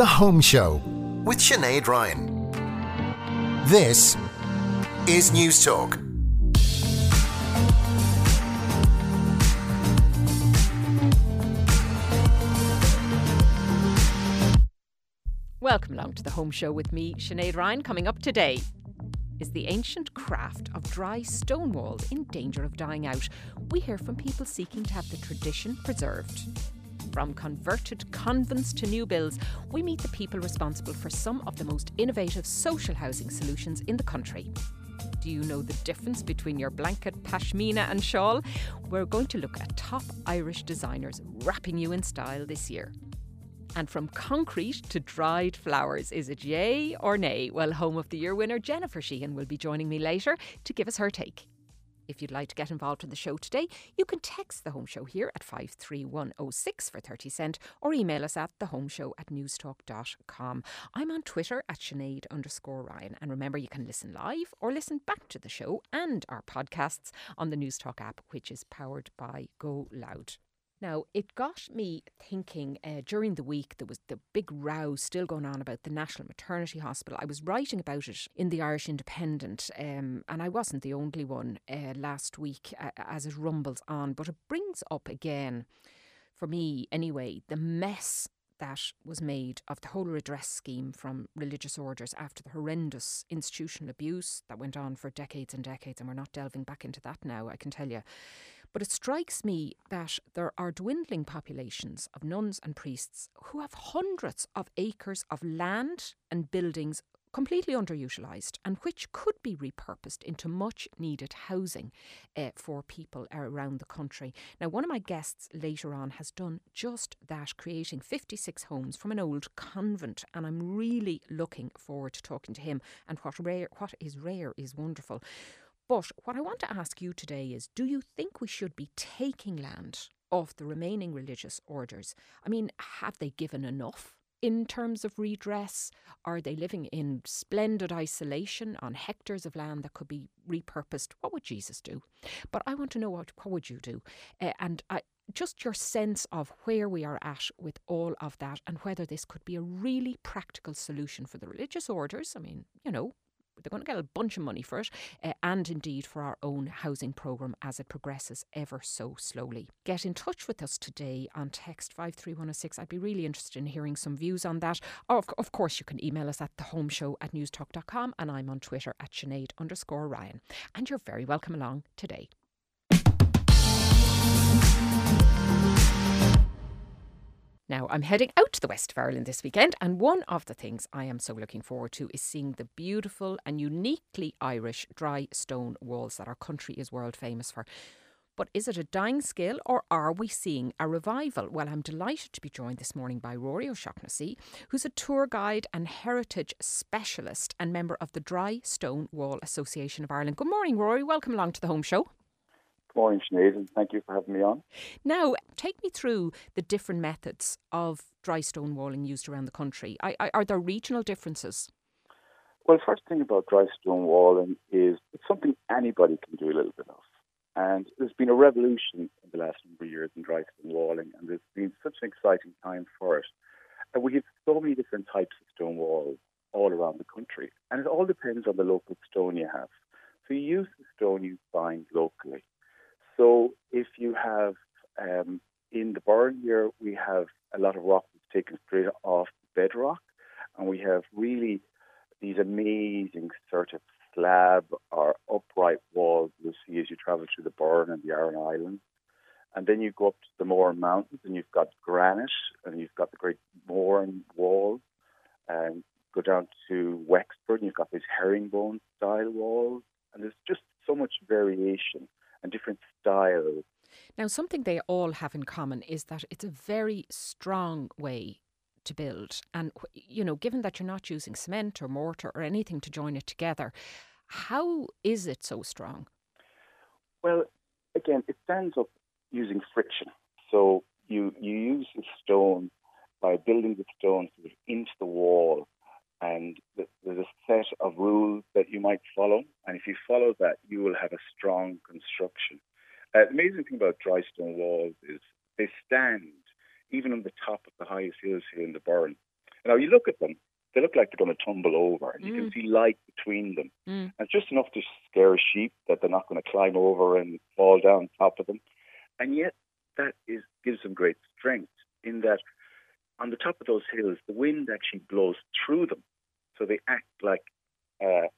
The Home Show with Sinead Ryan. This is Newstalk. Welcome along to the Home Show with me, Sinead Ryan. Coming up today is the ancient craft of dry stone walls in danger of dying out. We hear from people seeking to have the tradition preserved. From converted convents to new builds, we meet the people responsible for some of the most innovative social housing solutions in the country. Do you know the difference between your blanket, pashmina, and shawl? We're going to look at top Irish designers wrapping you in style this year. And from concrete to dried flowers, is it yay or nay? Well, Home of the Year winner Jenifer Sheahan will be joining me later to give us her take. If you'd like to get involved in the show today, you can text the Home Show here at 53106 for 30 cent or email us at thehomeshow at newstalk.com. I'm on Twitter at Sinead underscore Ryan. And remember, you can listen live or listen back to the show and our podcasts on the Newstalk app, which is powered by GoLoud. Now, it got me thinking uh, during the week, there was the big row still going on about the National Maternity Hospital. I was writing about it in the Irish Independent, um, and I wasn't the only one uh, last week uh, as it rumbles on. But it brings up again, for me anyway, the mess that was made of the whole redress scheme from religious orders after the horrendous institutional abuse that went on for decades and decades. And we're not delving back into that now, I can tell you. But it strikes me that there are dwindling populations of nuns and priests who have hundreds of acres of land and buildings completely underutilised and which could be repurposed into much needed housing uh, for people around the country. Now, one of my guests later on has done just that, creating 56 homes from an old convent, and I'm really looking forward to talking to him. And what rare, what is rare is wonderful. But what I want to ask you today is do you think we should be taking land off the remaining religious orders? I mean, have they given enough? in terms of redress? Are they living in splendid isolation on hectares of land that could be repurposed? What would Jesus do? But I want to know what, what would you do? Uh, and I, just your sense of where we are at with all of that and whether this could be a really practical solution for the religious orders. I mean, you know, they're going to get a bunch of money for it, uh, and indeed for our own housing programme as it progresses ever so slowly. Get in touch with us today on text 53106. I'd be really interested in hearing some views on that. Of, of course, you can email us at thehomeshow at newstalk.com, and I'm on Twitter at Sinead underscore Ryan. And you're very welcome along today. Now, I'm heading out to the west of Ireland this weekend, and one of the things I am so looking forward to is seeing the beautiful and uniquely Irish dry stone walls that our country is world famous for. But is it a dying skill or are we seeing a revival? Well, I'm delighted to be joined this morning by Rory O'Shaughnessy, who's a tour guide and heritage specialist and member of the Dry Stone Wall Association of Ireland. Good morning, Rory. Welcome along to the home show. Good morning, Sinead, and thank you for having me on. Now, take me through the different methods of dry stone walling used around the country. I, I, are there regional differences? Well, first thing about dry stone walling is it's something anybody can do a little bit of. And there's been a revolution in the last number of years in dry stone walling, and there's been such an exciting time for it. And we have so many different types of stone walls all around the country, and it all depends on the local stone you have. So you use the stone you find locally. So if you have um, in the Burren here, we have a lot of rock that's taken straight off bedrock, and we have really these amazing sort of slab or upright walls you'll see as you travel through the Burren and the Aran Islands. And then you go up to the Mourne Mountains and you've got granite and you've got the great Mourne walls. And go down to Wexford and you've got these herringbone style walls. And there's just so much variation and different styles. Now, something they all have in common is that it's a very strong way to build. And, you know, given that you're not using cement or mortar or anything to join it together, how is it so strong? Well, again, it stands up using friction. So you, you use the stone by building the stone sort of into the wall and there's a set of rules that you might follow. And if you follow that, you will have a strong construction. Uh, the amazing thing about dry stone walls is they stand even on the top of the highest hills here in the Burren. Now you look at them, they look like they're going to tumble over. And you can Mm. see light between them. Mm. And it's just enough to scare a sheep that they're not going to climb over and fall down top of them. And yet that is gives them great strength in that on the top of those hills, the wind actually blows through them. So they act like uh,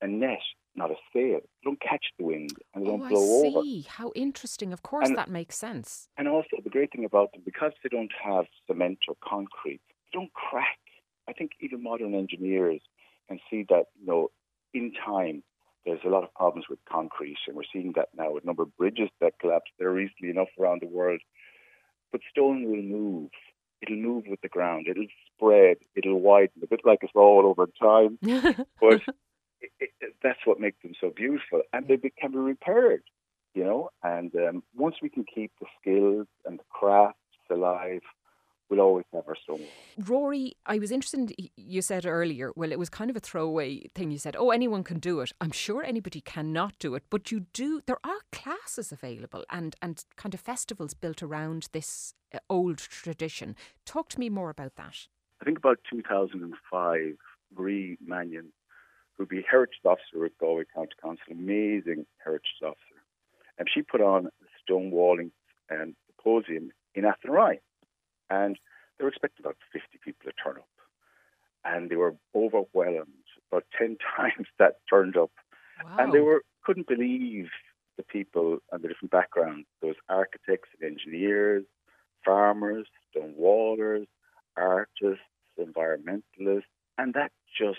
a net, not a sail. They don't catch the wind and they don't oh, blow I over. see. How interesting. Of course, And- that makes sense. And also, the great thing about them, because they don't have cement or concrete, they don't crack. I think even modern engineers can see that, you know, in time, there's a lot of problems with concrete, and we're seeing that now with a number of bridges that collapse there easily enough around the world. But stone will move. It'll move with the ground. It'll spread. It'll widen, a bit like us all over time. But it, it, that's what makes them so beautiful, and they be, can be repaired, you know. And um, once we can keep the skills and the crafts alive, we'll always have our. Rory, I was interested. In, you said earlier, well, it was kind of a throwaway thing. You said, "Oh, anyone can do it." I'm sure anybody cannot do it, but you do. There are classes available and and kind of festivals built around this uh, old tradition. Talk to me more about that. I think about 2005, Marie Mannion, who'd be Heritage Officer with Galway County Council, amazing Heritage Officer, and she put on a stone walling um, symposium in Athenry. And they were expecting about 50 people to turn up. And they were overwhelmed. About 10 times that turned up. Wow. And they were couldn't believe the people and the different backgrounds. There was architects and engineers, farmers, stone wallers, artists, environmentalists, and that just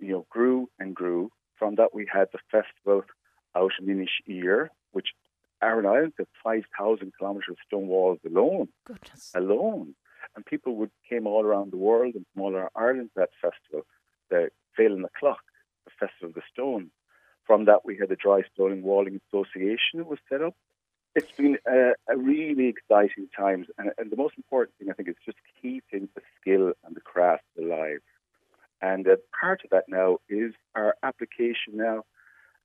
you know grew and grew. From that, we had the festival out in Inisheer, which Aran Island had 5,000 kilometres of stone walls alone, Goodness. alone. And people would came all around the world and from all around Ireland to that festival, the Veil in the Clock, the Festival of the Stone. From that, we had the Dry Stone Walling Association that was set up. It's been a, a really exciting times, and, and the most important thing I think is just keeping the skill and the craft alive. And uh, part of that now is our application now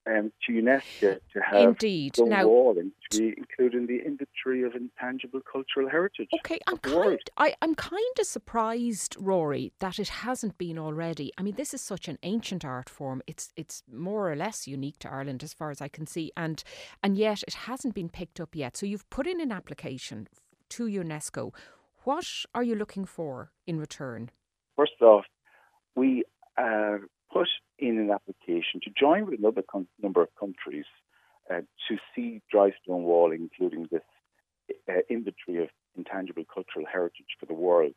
um, to UNESCO to have Indeed. stone Now, walling to be included in the inventory of intangible cultural heritage. Okay, I'm the kind. I, I'm kind of surprised, Rory, that it hasn't been already. I mean, this is such an ancient art form. It's it's more or less unique to Ireland, as far as I can see, and and yet it hasn't been picked up yet. So you've put in an application to UNESCO. What are you looking for in return? First off, we uh, put in an application to join with another con- number of countries uh, to see dry stone walling, including this uh, inventory of intangible cultural heritage for the world.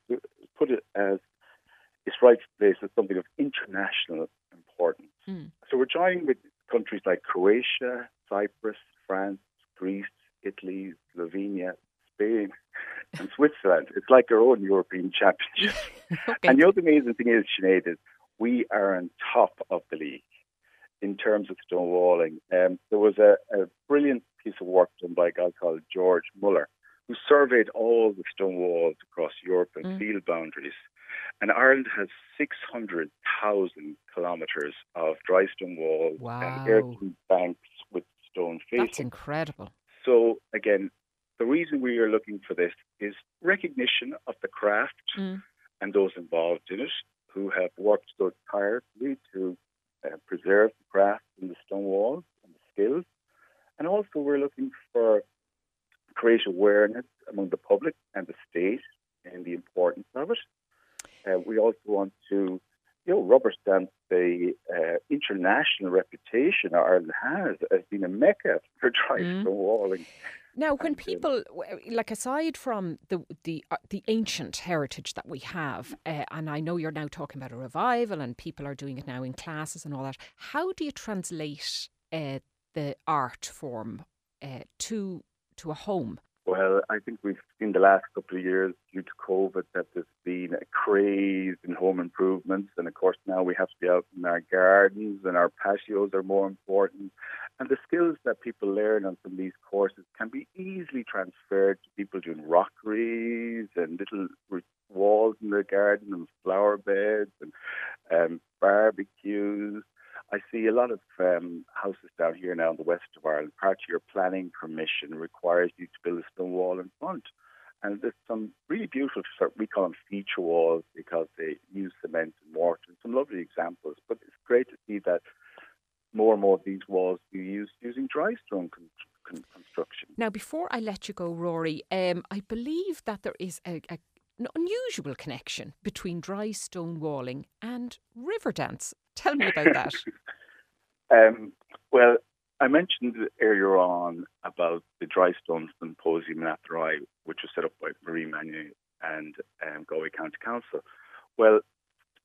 Put it as its rightful place as something of international importance. Mm. So we're joining with countries like Croatia, Cyprus, France, Greece, Italy, Slovenia, Spain, and Switzerland. It's like our own European Championship. Okay. And the other amazing thing is, Sinead, is we are on top of the league in terms of stone walling. Um, there was a, a brilliant piece of work done by a guy called George Muller, who surveyed all the stone walls across Europe and Mm. field boundaries. And Ireland has 600,000 kilometres of dry stone walls Wow. and earthen banks with stone facing. That's incredible. So again, the reason we are looking for this is recognition of the craft Mm. and those involved in it who have worked so tirelessly to uh, preserve the craft and the stone walls and the skills. And also we're looking for create awareness among the public and the state in the importance of it. Uh, we also want to you know, rubber stamp the uh, international reputation Ireland has as being a mecca for dry Mm. stone walling. Now, when um, people like aside from the the uh, the ancient heritage that we have, uh, and I know you're now talking about a revival, and people are doing it now in classes and all that. How do you translate uh, the art form uh, to to a home? Well, I think we've seen the last couple of years due to COVID that there's been a craze in home improvements. And of course, now we have to be out in our gardens and our patios are more important. And the skills that people learn on some of these courses can be easily transferred to people doing rockeries and little walls in their garden and flower beds and um, barbecues. I see a lot of um, houses down here now in the west of Ireland. Part of your planning permission requires you to build a stone wall in front. And there's some really beautiful, we call them feature walls because they use cement and mortar. Some lovely examples, but it's great to see that more and more of these walls be used using dry stone con- con- construction. Now, before I let you go, Rory, um, I believe that there is a, a an unusual connection between dry stone walling and Riverdance. Tell me about that. um, well, I mentioned earlier on about the Dry Stone Symposium in Athenry, which was set up by Marie Mannion and um, Galway County Council. Well,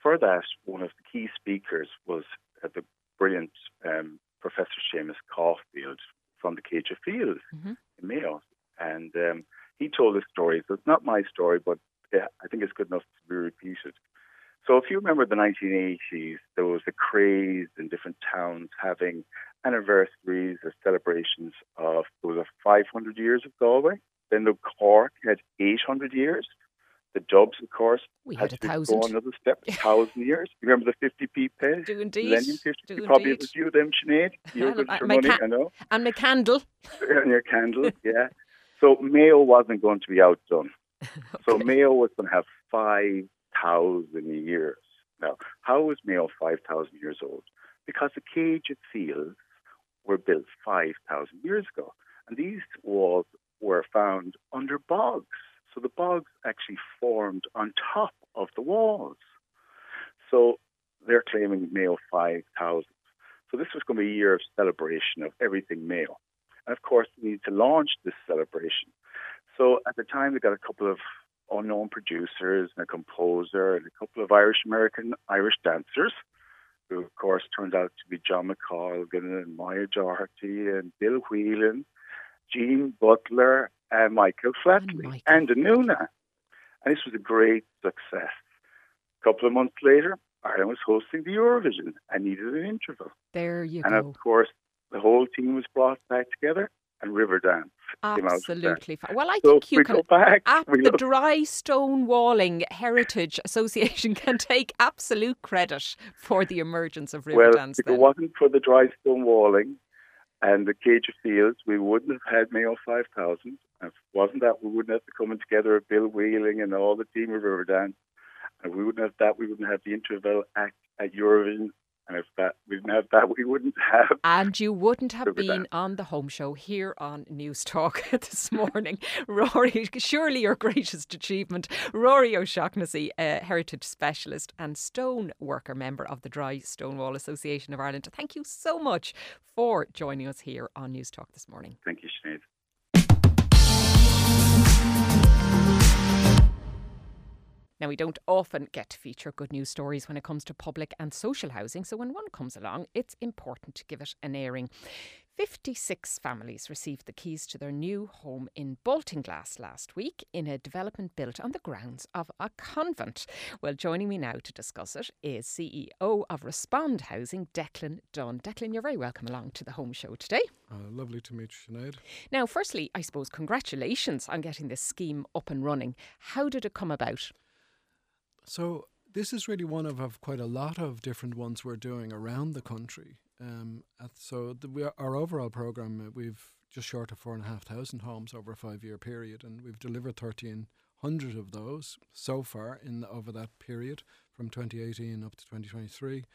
for that, one of the key speakers was uh, the brilliant um, Professor Seamus Caulfield from the Céide Fields mm-hmm. in Mayo. And um, he told a story. So it's not my story, but yeah, I think it's good enough to be repeated. So if you remember the 1980s, there craze in different towns having anniversaries or celebrations of there was a 500 years of Galway. Then the Cork had 800 years. The Dubs, of course, we had, had to thousand. go another step, a thousand years. You remember the 50p pence? Do indeed. Millennium 50 Do probably indeed. a few of them, Sinead. You're good for money, ca- I know. And my candle. And your candle, yeah. So Mayo wasn't going to be outdone. So Mayo was going to have 5,000 years. Now, how was Mayo 5,000 years old? Because the Céide Fields were built 5,000 years ago. And these walls were found under bogs. So the bogs actually formed on top of the walls. So they're claiming Mayo 5,000. So this was going to be a year of celebration of everything Mayo. And of course, they need to launch this celebration. So at the time, they got a couple of unknown producers and a composer and a couple of Irish American Irish dancers, who of course turned out to be John McColgan and Moya Doherty and Bill Whelan, Jean Butler, and Michael Flatley, and, and Anuna. And this was a great success. A couple of months later, Ireland was hosting the Eurovision and needed an interval. There you and go. And of course, the whole team was brought back together and Riverdance. Absolutely. Well, I so think you can. Back, at the Dry Stone Walling Heritage Association can take absolute credit for the emergence of Riverdance. Well, if then. it wasn't for the Dry Stone Walling and the Céide Fields, we wouldn't have had Mayo 5000. If it wasn't that, we wouldn't have the coming together of Bill Whelan and all the team of Riverdance. And we wouldn't have that, we wouldn't have the Interval Act at Eurovision and if that we didn't have that, we wouldn't have. And you wouldn't have been on the home show here on Newstalk this morning. Rory, surely your greatest achievement. Rory O'Shaughnessy, a heritage specialist and stone worker member of the Dry Stonewall Association of Ireland. Thank you so much for joining us here on Newstalk this morning. Thank you, Sinead. Now, we don't often get to feature good news stories when it comes to public and social housing, so when one comes along, it's important to give it an airing. 56 families received the keys to their new home in Baltinglass last week in a development built on the grounds of a convent. Well, joining me now to discuss it is CEO of Respond Housing, Declan Dunne. Declan, you're very welcome along to the home show today. Uh, lovely to meet you, Sinead. Now, firstly, I suppose congratulations on getting this scheme up and running. How did it come about? So this is really one of, of quite a lot of different ones we're doing around the country. Um, so the, our overall program, uh, we've just short of four and a half thousand homes over a five-year period, and we've delivered thirteen hundred of those so far in over that period from 2018 up to 2023,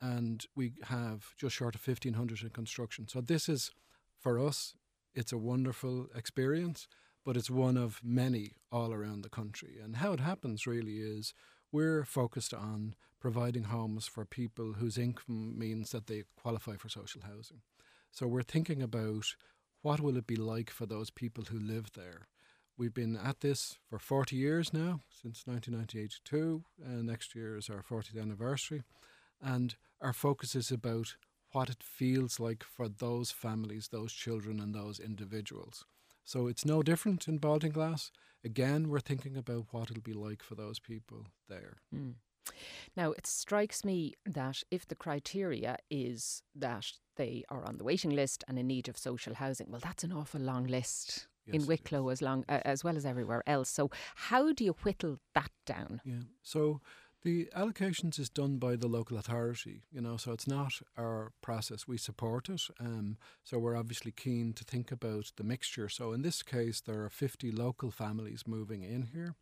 and we have just short of 1500 in construction. So this is, for us, it's a wonderful experience but it's one of many all around the country. And how it happens really is we're focused on providing homes for people whose income means that they qualify for social housing. So we're thinking about what will it be like for those people who live there. We've been at this for 40 years now, since 1982. Uh, next year is our 40th anniversary. And our focus is about what it feels like for those families, those children, and those individuals. So it's no different in Baltinglass. Again, we're thinking about what it'll be like for those people there. Mm. Now, it strikes me that if the criteria is that they are on the waiting list and in need of social housing, well, that's an awful long list yes, in Wicklow as long uh, as well as everywhere else. So, how do you whittle that down? Yeah. So The allocations is done by the local authority, you know, so it's not our process. We support it. Um, so we're obviously keen to think about the mixture. So in this case, there are 50 local families moving in here.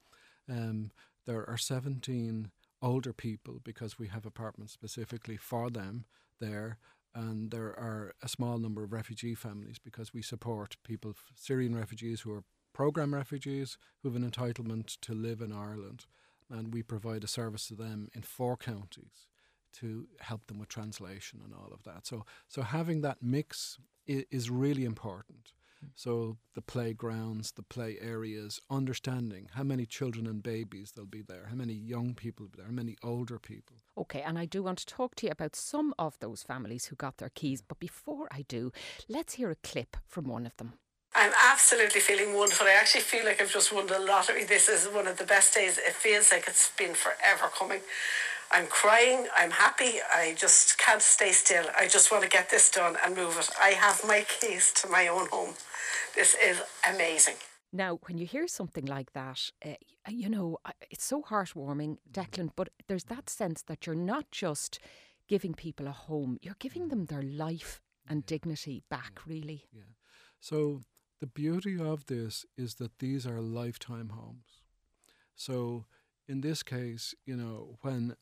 Um, there are 17 older people because we have apartments specifically for them there. And there are a small number of refugee families because we support people, Syrian refugees who are program refugees who have an entitlement to live in Ireland and we provide a service to them in four counties to help them with translation and all of that. So, so having that mix is, is really important. Hmm. So the playgrounds, the play areas, understanding how many children and babies there'll be there, how many young people will be there, how many older people. Okay, and I do want to talk to you about some of those families who got their keys. But before I do, let's hear a clip from one of them. I'm absolutely feeling wonderful. I actually feel like I've just won the lottery. This is one of the best days. It feels like it's been forever coming. I'm crying. I'm happy. I just can't stay still. I just want to get this done and move it. I have my keys to my own home. This is amazing. Now, when you hear something like that, uh, you know, it's so heartwarming, Declan, but there's that sense that you're not just giving people a home, you're giving them their life and dignity back, really. Yeah. So the beauty of this is that these are lifetime homes. So in this case, you know, when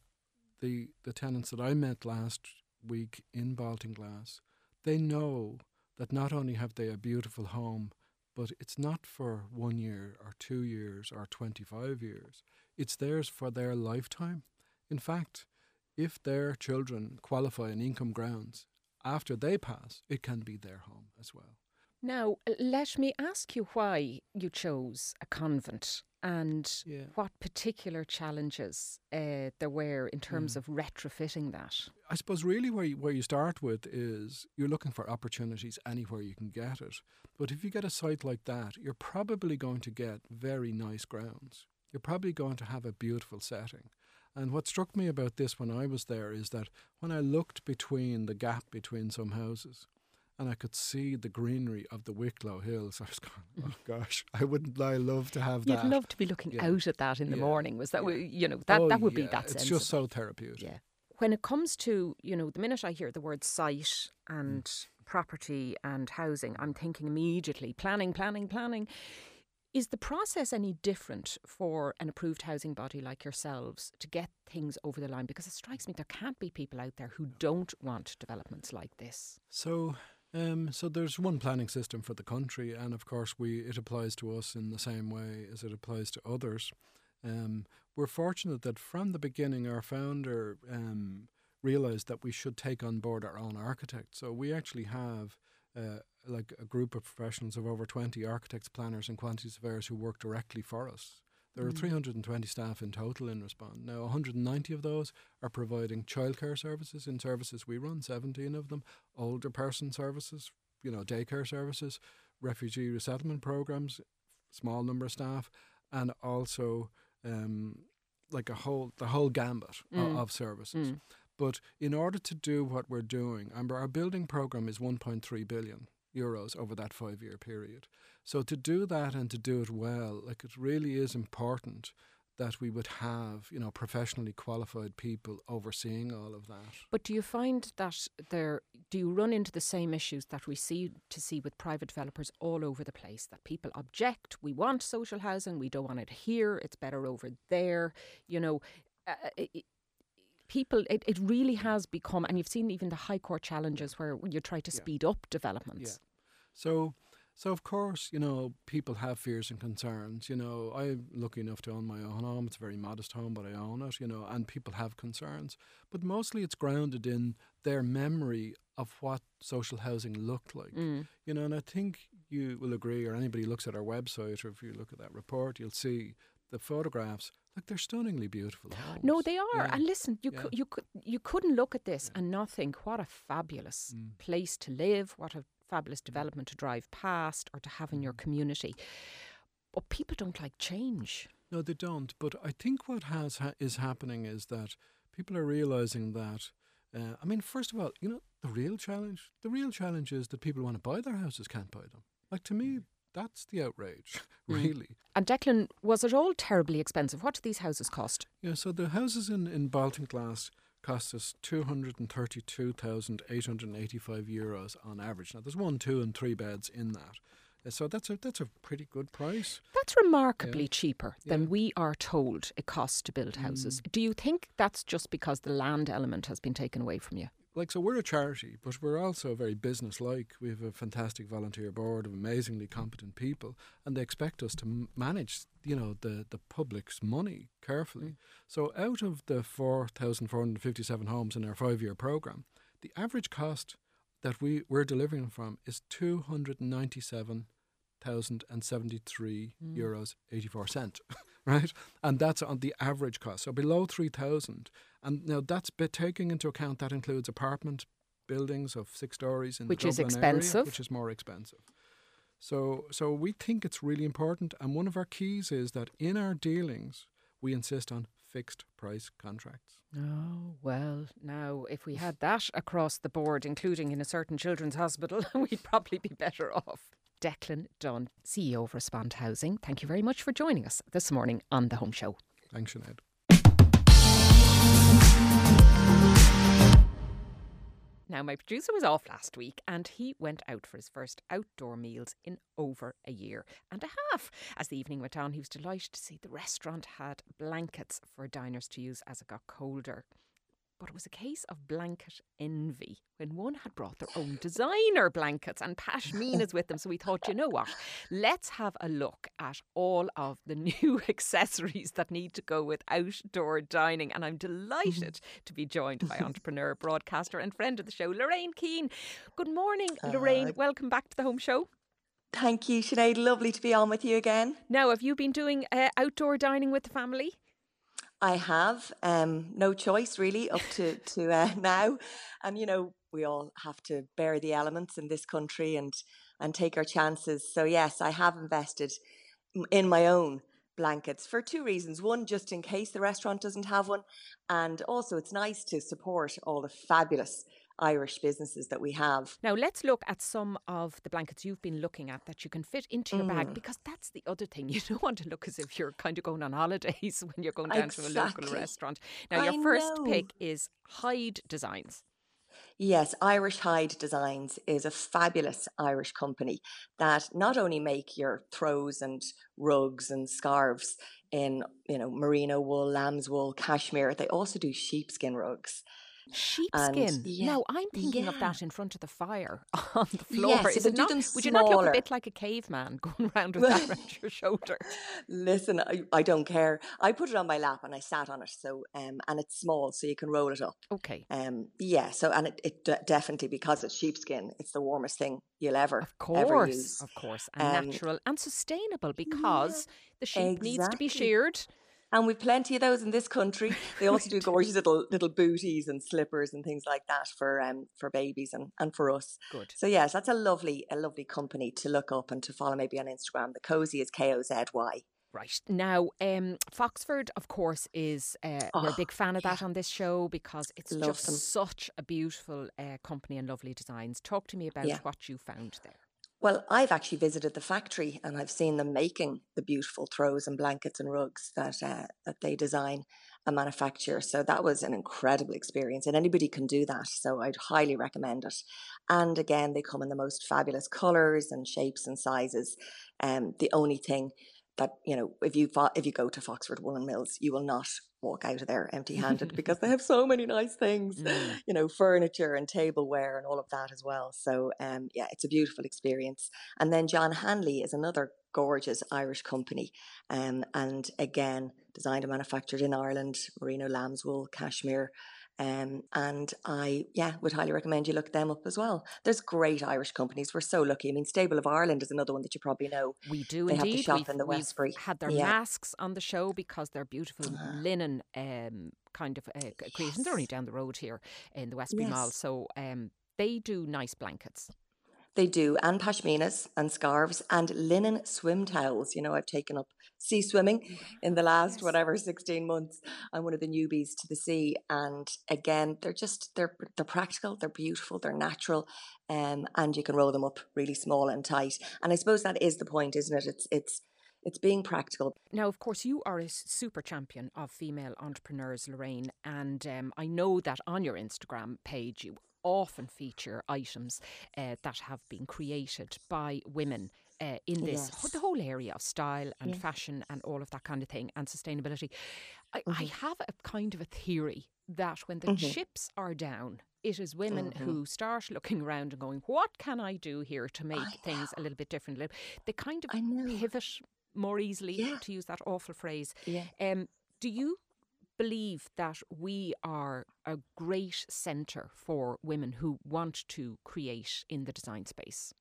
the the tenants that I met last week in Baltinglass, they know that not only have they a beautiful home, but it's not for one year or two years or 25 years. It's theirs for their lifetime. In fact, if their children qualify on income grounds, after they pass, it can be their home as well. Now, let me ask you why you chose a convent and yeah. what particular challenges uh, there were in terms mm. of retrofitting that. I suppose really where you, where you start with is you're looking for opportunities anywhere you can get it. But if you get a site like that, you're probably going to get very nice grounds. You're probably going to have a beautiful setting. And what struck me about this when I was there is that when I looked between the gap between some houses, and I could see the greenery of the Wicklow Hills. I was going, oh gosh, I wouldn't I love to have that. You'd love to be looking yeah. out at that in the morning. Was that yeah. you know that oh, that would yeah. be that? It's sensible. just so therapeutic. Yeah. When it comes to you know the minute I hear the word site and mm. property and housing, I'm thinking immediately planning, planning, planning. Is the process any different for an approved housing body like yourselves to get things over the line? Because it strikes me there can't be people out there who don't want developments like this. So um, so there's one planning system for the country, and of course, we it applies to us in the same way as it applies to others. Um, we're fortunate that from the beginning, our founder um, realised that we should take on board our own architect. So we actually have uh, like a group of professionals of over 20 architects, planners, and quantity surveyors who work directly for us. There are mm. 320 staff in total in Respond. Now, 190 of those are providing childcare services in services we run, 17 of them, older person services, you know, daycare services, refugee resettlement programs, small number of staff, and also um, like a whole the whole gambit mm. of, services. Mm. But in order to do what we're doing, our building program is 1.3 billion euros over that five year period. So to do that and to do it well, like it really is important that we would have, you know, professionally qualified people overseeing all of that. But do you find that there do you run into the same issues that we see to see with private developers all over the place that people object, we want social housing, we don't want it here, it's better over there, you know, uh, it, uh, people it, it really has become and you've seen even the high court challenges where you try to speed yeah. up developments. Yeah. So so of course, you know, people have fears and concerns. You know, I'm lucky enough to own my own home. It's a very modest home, but I own it. You know, and people have concerns. But mostly, it's grounded in their memory of what social housing looked like. Mm. You know, and I think you will agree, or anybody looks at our website, or if you look at that report, you'll see the photographs. Like they're stunningly beautiful homes. No, they are. Yeah. And listen, you yeah. could, you could you couldn't look at this yeah. and not think what a fabulous mm. place to live. What a fabulous development to drive past or to have in your mm. community. But people don't like change. No, they don't. But I think what has ha- is happening is that people are realizing that. Uh, I mean, first of all, you know, the real challenge. The real challenge is that people want to buy their houses can't buy them. Like to me, that's the outrage, really. And Declan, was it all terribly expensive? What do these houses cost? Yeah, so the houses in, in Baltinglass cost us 232,885 euros on average. Now, there's one, two, and three beds in that. Uh, So that's a that's a pretty good price. That's remarkably Yeah. cheaper than Yeah. Mm. we are told it costs to build houses. Do you think that's just because the land element has been taken away from you? like so we're a charity but we're also very business-like. We have a fantastic volunteer board of amazingly competent people and they expect us to m- manage you know the the public's money carefully. Mm. So out of the 4457 homes in our 5-year program the average cost that we we're delivering from is 297 thousand and seventy three mm. euros eighty four cent, right? And that's on the average cost. So below three thousand, and now that's taking into account that includes apartment buildings of six stories in which the Dublin is expensive, area, which is more expensive. So, so we think it's really important, and one of our keys is that in our dealings we insist on fixed price contracts. Oh, well, now, if we had that across the board, including in a certain children's hospital, we'd probably be better off. Declan Dunne, CEO of Respond Housing, thank you very much for joining us this morning on The Home Show. Thanks, Sinead. Now, my producer was off last week and he went out for his first outdoor meals in over a year and a half. As the evening went on, he was delighted to see the restaurant had blankets for diners to use as it got colder. But it was a case of blanket envy when one had brought their own designer blankets and pashminas with them. So we thought, you know what? Let's have a look at all of the new accessories that need to go with outdoor dining. And I'm delighted to be joined by entrepreneur, broadcaster, and friend of the show, Lorraine Keane. Good morning, Lorraine. Welcome back to the home show. Thank you, Sinead. Lovely to be on with you again. Now, have you been doing uh, outdoor dining with the family? I have um, no choice really up to to uh, now, and you know we all have to bear the elements in this country and and take our chances. So yes, I have invested in my own blankets for two reasons. One, just in case the restaurant doesn't have one, and also it's nice to support all the fabulous Irish businesses that we have. Now, let's look at some of the blankets you've been looking at that you can fit into your Mm. bag because that's the other thing. You don't want to look as if you're kind of going on holidays when you're going down to a local restaurant. Now, your I first know. pick is Hide Designs. Yes, Irish Hide Designs is a fabulous Irish company that not only make your throws and rugs and scarves in, you know, merino wool, lamb's wool, cashmere, they also do sheepskin rugs. Sheepskin. yeah, now, I'm thinking of that in front of the fire on the floor. Yes, Is it not? Would you not look a bit like a caveman going around with that around your shoulder? Listen, I, I don't care. I put it on my lap and I sat on it. So, um, and it's small, so you can roll it up. Okay. Um, yeah. So, and it, it de- definitely because it's sheepskin, it's the warmest thing you'll ever Of ever course, use. of course, and Um, natural and sustainable because the sheep needs to be sheared. And we've plenty of those in this country. They also do gorgeous little little booties and slippers and things like that for um for babies and, and for us. Good. So yes, that's a lovely a lovely company to look up and to follow maybe on Instagram. The cozy is K O Z Y. Right. Now, um, Foxford, of course, is, uh, we're a Oh, big fan of that on this show because it's Love just them. such a beautiful uh, company and lovely designs. Talk to me about Yeah. what you found there. Well, I've actually visited the factory and I've seen them making the beautiful throws and blankets and rugs that uh, that they design and manufacture. So that was an incredible experience, and anybody can do that. So I'd highly recommend it. And again, they come in the most fabulous colors and shapes and sizes. Um, the only thing that you know, if you fo- if you go to Foxford Woolen Mills, you will not walk out of there empty-handed because they have so many nice things Mm. you know, furniture and tableware and all of that as well. So um, yeah, it's a beautiful experience. And then John Hanly is another gorgeous Irish company, um, and again designed and manufactured in Ireland, merino lamb's wool, cashmere. Um, and I, yeah, would highly recommend you look them up as well. There's great Irish companies. We're so lucky. I mean, Stable of Ireland is another one that you probably know. We do They have the indeed. shop we've, in the Westbury. had their Yeah. masks on the show because they're beautiful linen um, kind of uh, c- creations. They're only down the road here in the Westbury Mall. So um, they do nice blankets. They do, and pashminas and scarves and linen swim towels. You know, I've taken up sea swimming in the last yes. whatever 16 months. I'm one of the newbies to the sea. And again, they're just, they're, they're practical, they're beautiful, they're natural. Um, and you can roll them up really small and tight. And I suppose that is the point, isn't it? It's, it's, it's being practical. Now, of course, you are a super champion of female entrepreneurs, Lorraine, and um, I know that on your Instagram page you often feature items uh, that have been created by women uh, in this yes. the whole area of style and yeah. fashion and all of that kind of thing and sustainability. I, mm-hmm. I have a kind of a theory that when the mm-hmm. chips are down, it is women mm-hmm. who start looking around and going, "What can I do here to make things a little bit different?" They kind of pivot more easily, yeah. to use that awful phrase. Yeah. Um, do you believe that we are a great centre for women who want to create in the design space.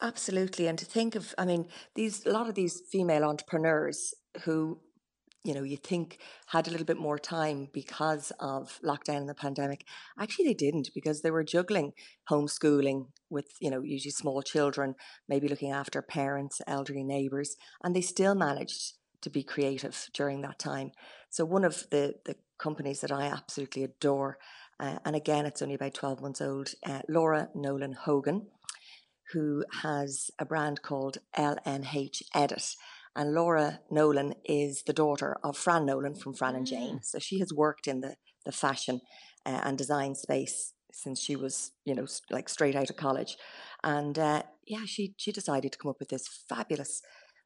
Absolutely. And to think of, I mean, these, a lot of these female entrepreneurs who, you know, you think had a little bit more time because of lockdown and the pandemic. Actually, they didn't because they were juggling homeschooling with, you know, usually small children, maybe looking after parents, elderly neighbours, and they still managed to be creative during that time. So one of the, the companies that I absolutely adore, uh, and again, it's only about 12 months old, uh, Laura Nolan Hogan, who has a brand called LNH Edit. And Laura Nolan is the daughter of Fran Nolan from Fran and Jane. Mm. So she has worked in the, the fashion uh, and design space since she was, you know, like straight out of college. And uh, yeah, she, she decided to come up with this fabulous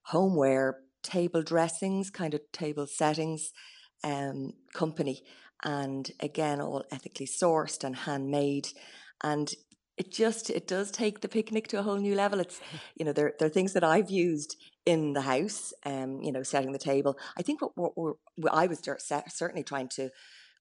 homeware table dressings, kind of table settings um, company. And again, all ethically sourced and handmade. And it just it does take the picnic to a whole new level. It's you know there there are things that I've used in the house, um, you know, setting the table. I think what, what, what I was certainly trying to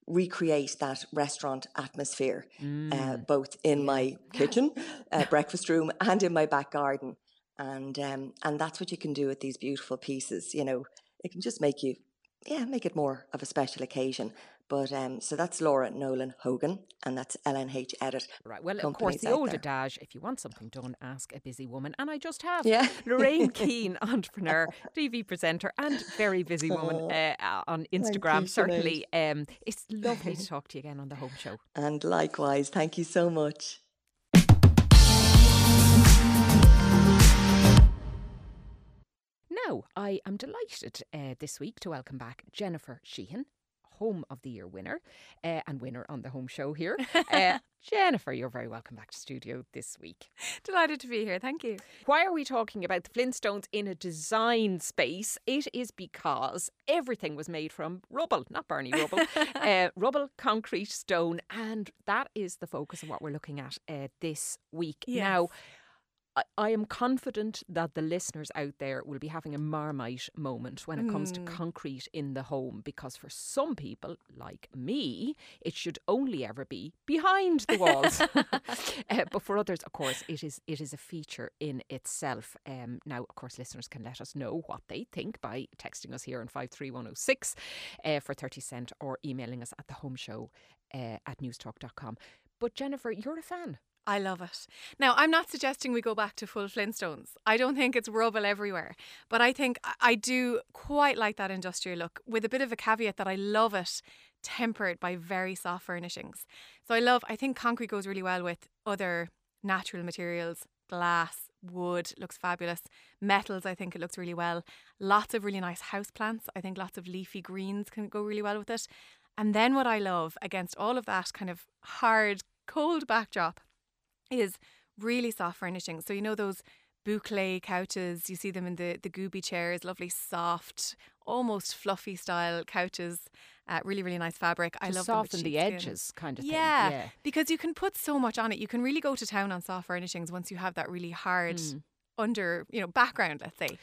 recreate that restaurant atmosphere, uh, mm. uh, both in my kitchen, uh, breakfast room, and in my back garden and um, and that's what you can do with these beautiful pieces. You know, it can just make you, yeah, make it more of a special occasion. But um, so that's Laura Nolan Hogan, and that's LNH Edit. Right. Well, of course, the old there. adage: if you want something done, ask a busy woman. And I just have. Yeah. Lorraine Keane, entrepreneur, TV presenter, and very busy woman oh, uh, on Instagram. Certainly, um, it's lovely to talk to you again on the Home Show. And likewise, thank you so much. Now, I am delighted uh, this week to welcome back Jenifer Sheahan, Home of the Year winner uh, and winner on the home show here. Uh, Jenifer, you're very welcome back to studio this week. Delighted to be here. Thank you. Why are we talking about the Flintstones in a design space? It is because everything was made from rubble, not Barney rubble, uh, rubble, concrete, stone, and that is the focus of what we're looking at uh, this week. Yes. Now, I, am confident that the listeners out there will be having a marmite moment when it comes to mm. concrete in the home because for some people, like me, it should only ever be behind the walls. uh, but for others, of course, it is it is a feature in itself. Um, now, of course, listeners can let us know what they think by texting us here on 53106 uh, for 30 cent or emailing us at the home show uh, at newstalk.com. But Jenifer, you're a fan. I love it. Now, I'm not suggesting we go back to full Flintstones. I don't think it's rubble everywhere, but I think I do quite like that industrial look with a bit of a caveat that I love it tempered by very soft furnishings. So I love, I think concrete goes really well with other natural materials, glass, wood looks fabulous. Metals, I think it looks really well. Lots of really nice house plants. I think lots of leafy greens can go really well with it. And then what I love against all of that kind of hard, cold backdrop is really soft furnishing. So you know those boucle couches, you see them in the the Gubi chairs, lovely soft, almost fluffy style couches. Uh, really, really nice fabric. To I love soften the edges, kind of yeah, thing. Yeah, because you can put so much on it. You can really go to town on soft furnishings once you have that really hard mm. under, you know, background. Let's say.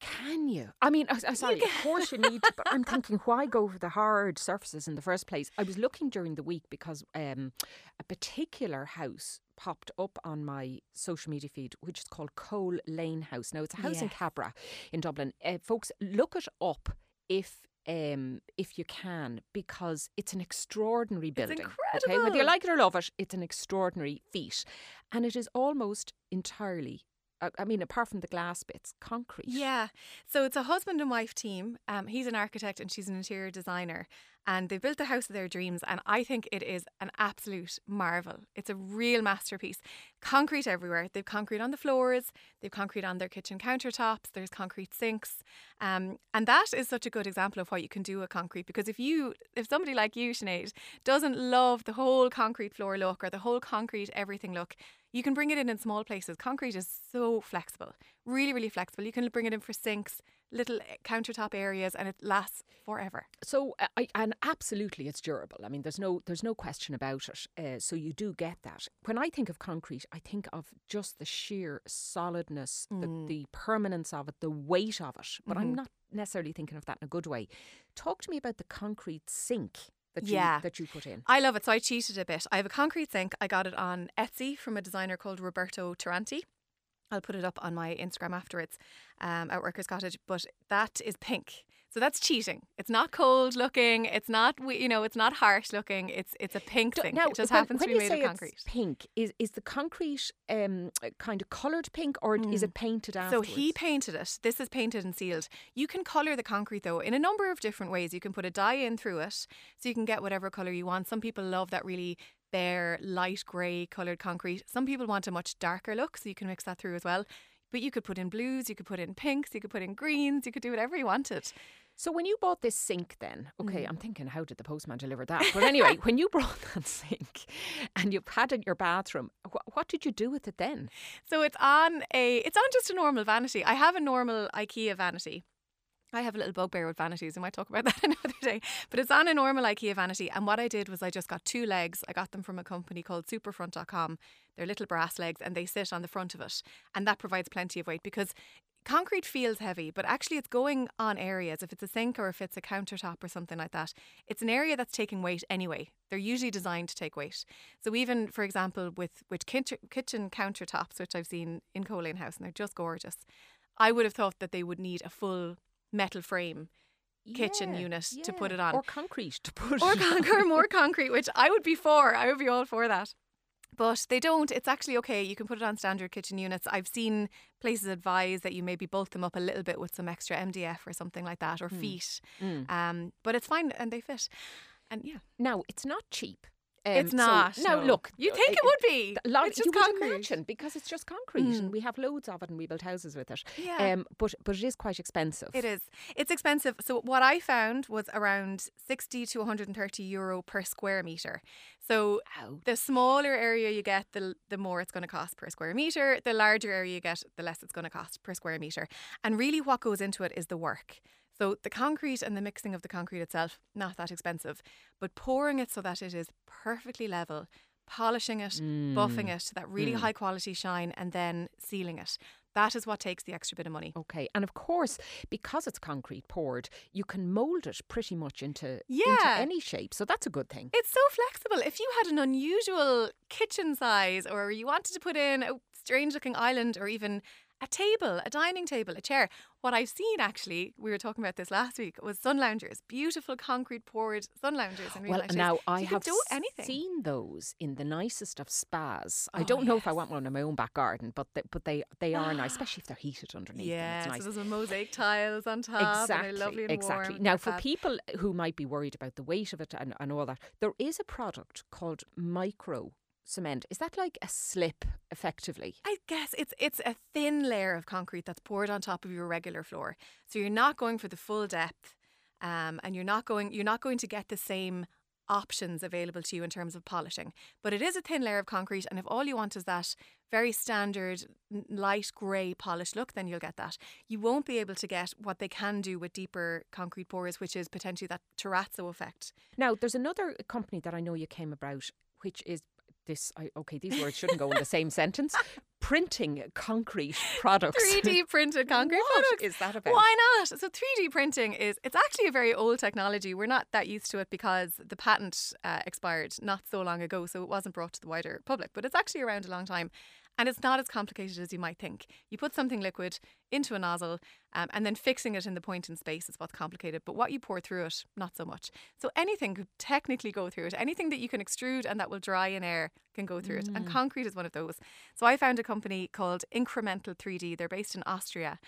Can you? I mean, uh, sorry, of course you need, to, but I'm thinking, why go for the hard surfaces in the first place? I was looking during the week because um, a particular house popped up on my social media feed, which is called Cole Lane House. Now, it's a house in Cabra in Dublin. Uh, folks, look it up if um, if you can, because it's an extraordinary building. Okay, whether you like it or love it, it's an extraordinary feat, and it is almost entirely. I mean, apart from the glass bits, concrete. Yeah. So it's a husband and wife team. Um, he's an architect and she's an interior designer. And they built the house of their dreams. And I think it is an absolute marvel. It's a real masterpiece. Concrete everywhere. They've concrete on the floors, they've concrete on their kitchen countertops, there's concrete sinks. Um, and that is such a good example of what you can do with concrete. Because if you, if somebody like you, Sinead, doesn't love the whole concrete floor look or the whole concrete everything look, you can bring it in in small places. Concrete is so flexible, really, really flexible. You can bring it in for sinks, little eh, countertop areas, and it lasts forever. So, uh, I, and absolutely, it's durable. I mean, there's no there's no question about it. Uh, so you do get that. When I think of concrete, I think of just the sheer solidness, the, the permanence of it, the weight of it. But I'm not necessarily thinking of that in a good way. Talk to me about the concrete sink that you Yeah. that you put in. I love it. So I cheated a bit. I have a concrete sink. I got it on Etsy from a designer called Roberto Taranti. I'll put it up on my Instagram afterwards um, at Workers Cottage. But that is pink, so that's cheating. It's not cold looking. It's not you know. It's not harsh looking. It's it's a pink thing. Now, it just when, happens when to be made say of concrete. It's pink is is the concrete um, kind of coloured pink, or is it painted afterwards? So he painted it. This is painted and sealed. You can colour the concrete though in a number of different ways. You can put a dye in through it so you can get whatever colour you want. Some people love that really bare, light grey coloured concrete. Some people want a much darker look, so you can mix that through as well. But you could put in blues, you could put in pinks, you could put in greens, you could do whatever you wanted. So when you bought this sink, then okay, Mm. I'm thinking, how did the postman deliver that? But anyway, when you brought that sink and you've had it in your bathroom, wh- what did you do with it then? So it's on a it's on just a normal vanity. I have a normal IKEA vanity. I have a little bugbear with vanities. We might talk about that another day. But it's on a normal IKEA vanity. And what I did was I just got two legs. I got them from a company called superfront.com. They're little brass legs and they sit on the front of it. And that provides plenty of weight because concrete feels heavy, but actually it's going on areas. If it's a sink or if it's a countertop or something like that, it's an area that's taking weight anyway. They're usually designed to take weight. So even, for example, with with kitchen, countertops, which I've seen in Colleen House, and they're just gorgeous, I would have thought that they would need a full metal frame kitchen Yeah, unit to put it on. or concrete to put or, it con- on. or more concrete, which I would be for. I would be all for that. But they don't. It's actually okay. You can put it on standard kitchen units. I've seen places advise that you maybe bulk them up a little bit with some extra MDF or something like that, or feet. Mm. Um, but it's fine and they fit. And yeah, Now it's not cheap. Um, it's not. now no. look, you think it uh, would be? a lot, it's just you concrete. would imagine because it's just concrete, and we have loads of it, and we build houses with it. Yeah. Um, but but it is quite expensive. It is. It's expensive. So what I found was around 60 to 130 euro per square meter. So Wow. the smaller area you get, the the more it's going to cost per square meter. The larger area you get, the less it's going to cost per square meter. And really what goes into it is the work. So the concrete and the mixing of the concrete itself, not that expensive, but pouring it so that it is perfectly level, polishing it, buffing mm. it, to that really hmm. high quality shine, and then sealing it. That is what takes the extra bit of money. Okay, and of course, because it's concrete poured, you can mould it pretty much into, into Yeah. any shape. So that's a good thing. It's so flexible. If you had an unusual kitchen size or you wanted to put in a strange looking island or even a table, a dining table, a chair. What I've seen actually, we were talking about this last week, was sun loungers, beautiful concrete poured sun loungers. And Well, nice now I you have do anything. seen those in the nicest of spas. I Oh, don't know if I want one in my own back garden, but they, but they they are nice, especially if they're heated underneath. Yeah. It's so there's a mosaic tiles on top. Exactly, and they're lovely and exactly. warm. Now, for fab. people who might be worried about the weight of it and, and all that, there is a product called micro cement. Is that like a slip, effectively? I guess it's it's a thin layer of concrete that's poured on top of your regular floor. So you're not going for the full depth, um, and you're not going you're not going to get the same options available to you in terms of polishing. But it is a thin layer of concrete, and if all you want is that very standard light grey polished look, then you'll get that. You won't be able to get what they can do with deeper concrete pours, which is potentially that terrazzo effect. Now, there's another company that I know you came about, which is this. I, okay, these words shouldn't go in the same sentence. Printing concrete products. 3D printed concrete What products. is that about? Why not? So 3D printing is it's actually a very old technology. We're not that used to it because the patent uh, expired not so long ago, so it wasn't brought to the wider public. But it's actually around a long time, And it's not as complicated as you might think. You put something liquid into a nozzle um, and then fixing it in the point in space is what's complicated. But what you pour through it, not so much. So anything could technically go through it. Anything that you can extrude and that will dry in air can go through mm. it. And concrete is one of those. So I found a company called Incremental 3D. They're based in Austria.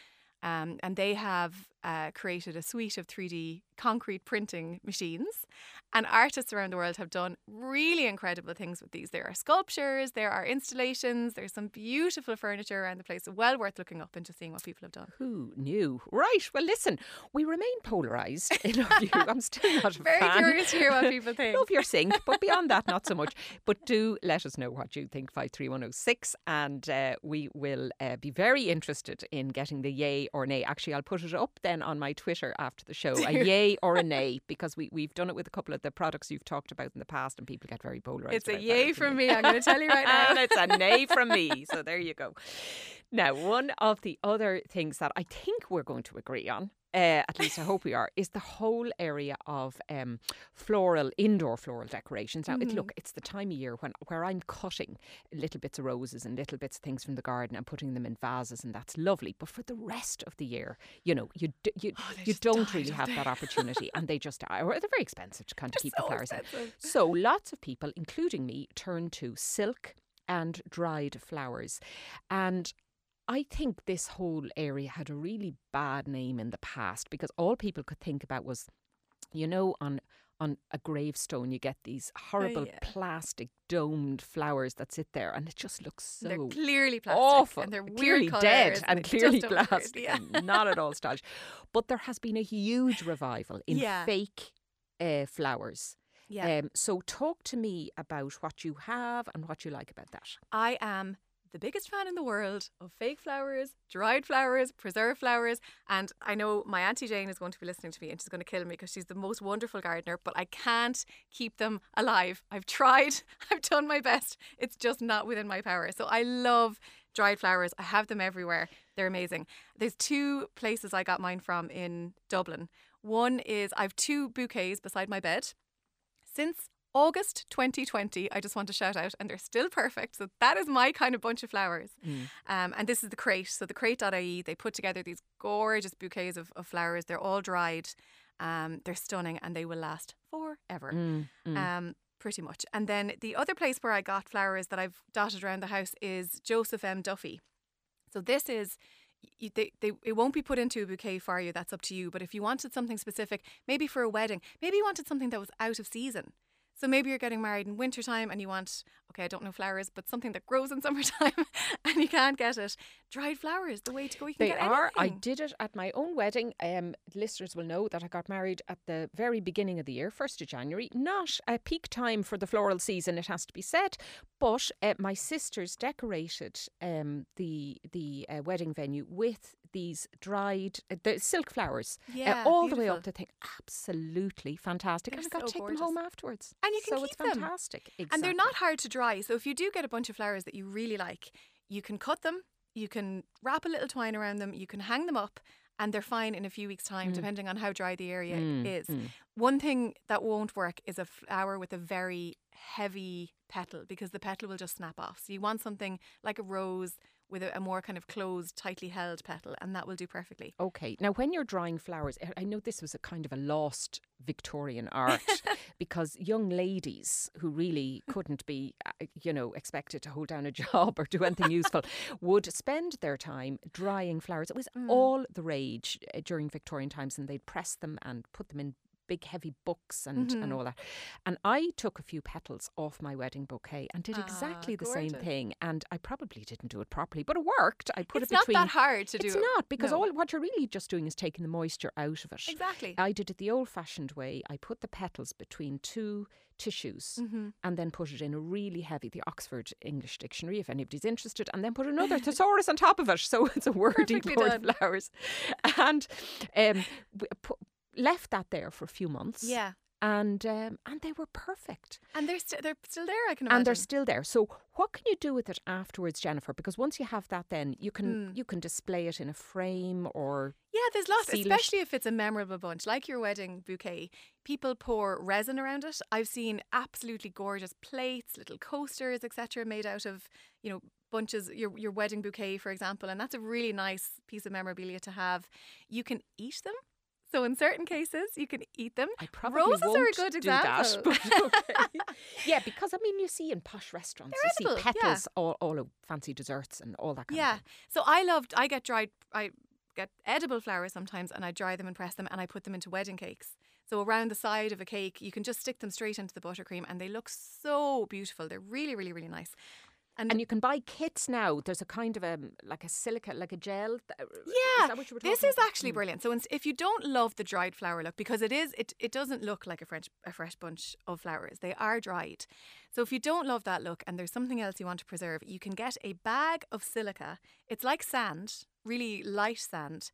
Um, and they have uh, created a suite of 3D concrete printing machines. And artists around the world have done really incredible things with these. There are sculptures, there are installations, there's some beautiful furniture around the place. Well worth looking up and just seeing what people have done. Who knew? Right. Well, listen, we remain polarised in our view. I'm still not Very fan. curious to hear what people think. Love your sink, but beyond that, not so much. But do let us know what you think, 53106, and uh, we will uh, be very interested in getting the yay or nay. Actually, I'll put it up then on my Twitter after the show, a yay or a nay, because we, we've done it with a couple of the products you've talked about in the past, and people get very polarised. It's a yay from me, I'm going to tell you right now. and it's a nay from me. So there you go. Now, one of the other things that I think we're going to agree on uh, at least I hope we are, is the whole area of um, floral, indoor floral decorations. Now, mm. it, look, it's the time of year when where I'm cutting little bits of roses and little bits of things from the garden and putting them in vases, and that's lovely. But for the rest of the year, you know, you d- you oh, you don't really have that opportunity, and they just are. Or they're very expensive to kind of keep so the flowers expensive. in. So lots of people, including me, turn to silk and dried flowers, and I think this whole area had a really bad name in the past because all people could think about was, you know, on on a gravestone you get these horrible oh, yeah. plastic domed flowers that sit there and it just looks so they're clearly plastic awful and they're clearly weird dead and clearly plastic good, yeah. not at all stylish but there has been a huge revival in Yeah. fake uh, flowers yeah um, so talk to me about what you have and what you like about that I am the biggest fan in the world of fake flowers, dried flowers, preserved flowers. And I know my Auntie Jane is going to be listening to me and she's going to kill me because she's the most wonderful gardener, but I can't keep them alive. I've tried, I've done my best. It's just not within my power. So I love dried flowers. I have them everywhere. They're amazing. There's two places I got mine from in Dublin. One is I've two bouquets beside my bed. Since August 2020, I just want to shout out, and they're still perfect. So that is my kind of bunch of flowers. Um, and this is the crate. So the crate.ie, they put together these gorgeous bouquets of, of flowers. They're all dried. Um, they're stunning and they will last forever. Mm, mm. Um, pretty much. And then the other place where I got flowers that I've dotted around the house is Joseph M. Duffy. So this is. y- They, they, it won't be put into a bouquet for you. That's up to you. But if you wanted something specific, maybe for a wedding, maybe you wanted something that was out of season. So maybe you're getting married in wintertime and you want, okay, I don't know flowers, but something that grows in summertime and you can't get it. Dried flowers, the way to go. You can They get are. I did it at my own wedding. Um, listeners will know that I got married at the very beginning of the year, first of January. Not a peak time for the floral season, it has to be said. But uh, my sisters decorated um, the the uh, wedding venue with these dried uh, the silk flowers uh, Yeah, all the way beautiful. up the thing. Absolutely fantastic. They're and I got so to take gorgeous. them home afterwards. And you can so keep it's them. fantastic. And they're not hard to dry. So if you do get a bunch of flowers that you really like, you can cut them, you can wrap a little twine around them, you can hang them up, and they're fine in a few weeks' time, depending on how dry the area Mm, is. mm. One thing that won't work is a flower with a very heavy petal because the petal will just snap off. So you want something like a rose with a, a more kind of closed, tightly held petal, and that will do perfectly. Okay. Now, when you're drying flowers, I- know this was a kind of a lost Victorian art because young ladies who really couldn't be, uh, you know, expected to hold down a job or do anything useful would spend their time drying flowers. It was all the rage uh, during Victorian times, and they'd press them and put them in big heavy books and, and all that. And I took a few petals off my wedding bouquet and did Ah, exactly the same thing. And I probably didn't do it properly, but it worked. I put it's it not between that hard to do. it's not because No. all what you're really just doing is taking the moisture out of it. Exactly. I did it the old-fashioned way. I put the petals between two tissues Mm-hmm. and then put it in a really heavy, the Oxford English Dictionary, if anybody's interested, and then put another thesaurus on top of it. So it's a wordy Perfectly done. flowers, and um, left that there for a few months. Yeah. and um, and they were perfect. And they're st- they're still there. I can imagine. And they're still there. So what can you do with it afterwards, Jenifer? Because once you have that, then you can Mm. you can display it in a frame or Yeah, there's lots, seal it. especially if it's a memorable bunch, like your wedding bouquet. People pour resin around it. I've seen absolutely gorgeous plates, little coasters, etc., made out of you know bunches. Your your wedding bouquet, for example, and that's a really nice piece of memorabilia to have. You can eat them. So in certain cases, you can eat them. I probably Roses are a good example. that. Okay. yeah, because I mean, you see in posh restaurants, They're you edible, see yeah. petals, all all of fancy desserts and all that kind Yeah. of thing. So I loved. I get dried. I get edible flowers sometimes, and I dry them and press them, and I put them into wedding cakes. So around the side of a cake, you can just stick them straight into the buttercream, and they look so beautiful. They're really, really, really nice. And, And you can buy kits now. There's a kind of a like a silica, like a gel. yeah, is that what you were this is about? actually Mm. brilliant. So if you don't love the dried flower look, because it is, it it doesn't look like a fresh a fresh bunch of flowers. They are dried. So if you don't love that look, and there's something else you want to preserve, you can get a bag of silica. It's like sand, really light sand.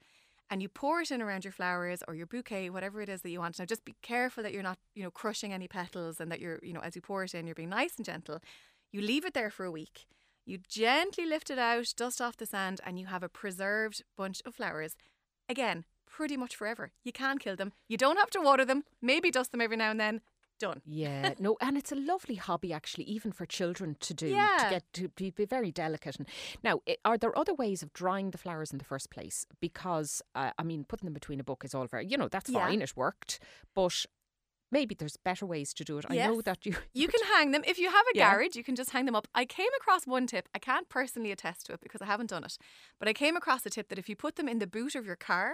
And you pour it in around your flowers or your bouquet, whatever it is that you want. Now, just be careful that you're not, you know, crushing any petals, and that you're, you know, as you pour it in, you're being nice and gentle. You leave it there for a week. You gently lift it out, dust off the sand, and you have a preserved bunch of flowers. Again, pretty much forever. You can't kill them. You don't have to water them. Maybe dust them every now and then. Done. Yeah, no, and it's a lovely hobby actually, even for children to do Yeah. to get to be, be very delicate. And now, i- are there other ways of drying the flowers in the first place? Because uh, I mean, putting them between a book is all very, you know, that's Yeah. fine, it worked, but maybe there's better ways to do it. I know that you You can hang them. If you have a Yeah. garage, you can just hang them up. I came across one tip. I can't personally attest to it because I haven't done it. But I came across a tip that if you put them in the boot of your car,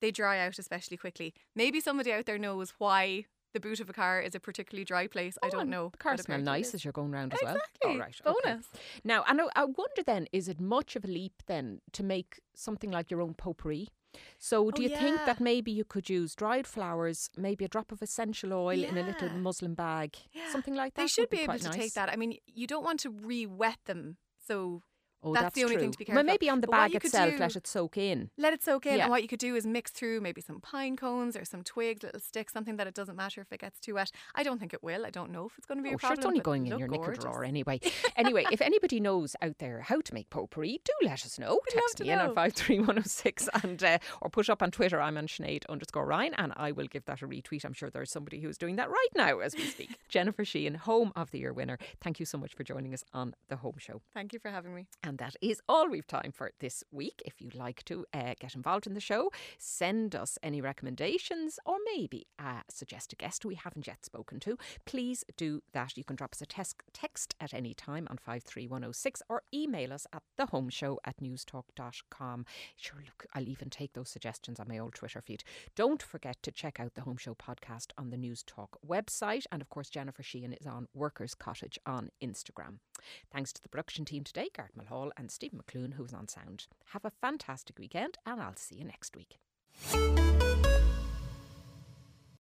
they dry out especially quickly. Maybe somebody out there knows why the boot of a car is a particularly dry place. I Oh, don't know. The cars but smell nice as you're going round as well. Exactly. All right. okay. Bonus. Now, I. I wonder then, is it much of a leap then to make something like your own potpourri? So, do Oh, you think that maybe you could use dried flowers, maybe a drop of essential oil in a little muslin bag, Yeah. something like that? They should be able quite to nice. take that. I mean, you don't want to re-wet them. So Oh, That's that's, the only true. thing to be Well, careful of. maybe on the But bag itself, do- let it soak in. let it soak in. Yeah. And what you could do is mix through maybe some pine cones or some twigs, little sticks, something that it doesn't matter if it gets too wet. I don't think it will. I don't know if it's going to be Oh, a sure, problem. it's only going in your knicker drawer anyway. anyway, if anybody knows out there how to make potpourri, do let us know. We'd Text me in on know. 53106 and uh, or put up on Twitter. I'm on Sinead underscore Ryan and I will give that a retweet. I'm sure there's somebody who's doing that right now as we speak. Jenifer Sheahan, Home of the Year winner. Thank you so much for joining us on The Home Show. Thank you for having me. And that is all we've time for this week. If you'd like to uh, get involved in the show, send us any recommendations or maybe uh, suggest a guest we haven't yet spoken to, please do that. You can drop us a tes- text at any time on 53106 or email us at thehomeshow at newstalk.com. Sure, look, I'll even take those suggestions on my old Twitter feed. Don't forget to check out the Home Show podcast on the Newstalk website. And of course, Jenifer Sheahan is on Workers Cottage on Instagram. Thanks to the production team today, Gart Mulhall and Stephen McClune, who's on sound. Have a fantastic weekend, and I'll see you next week.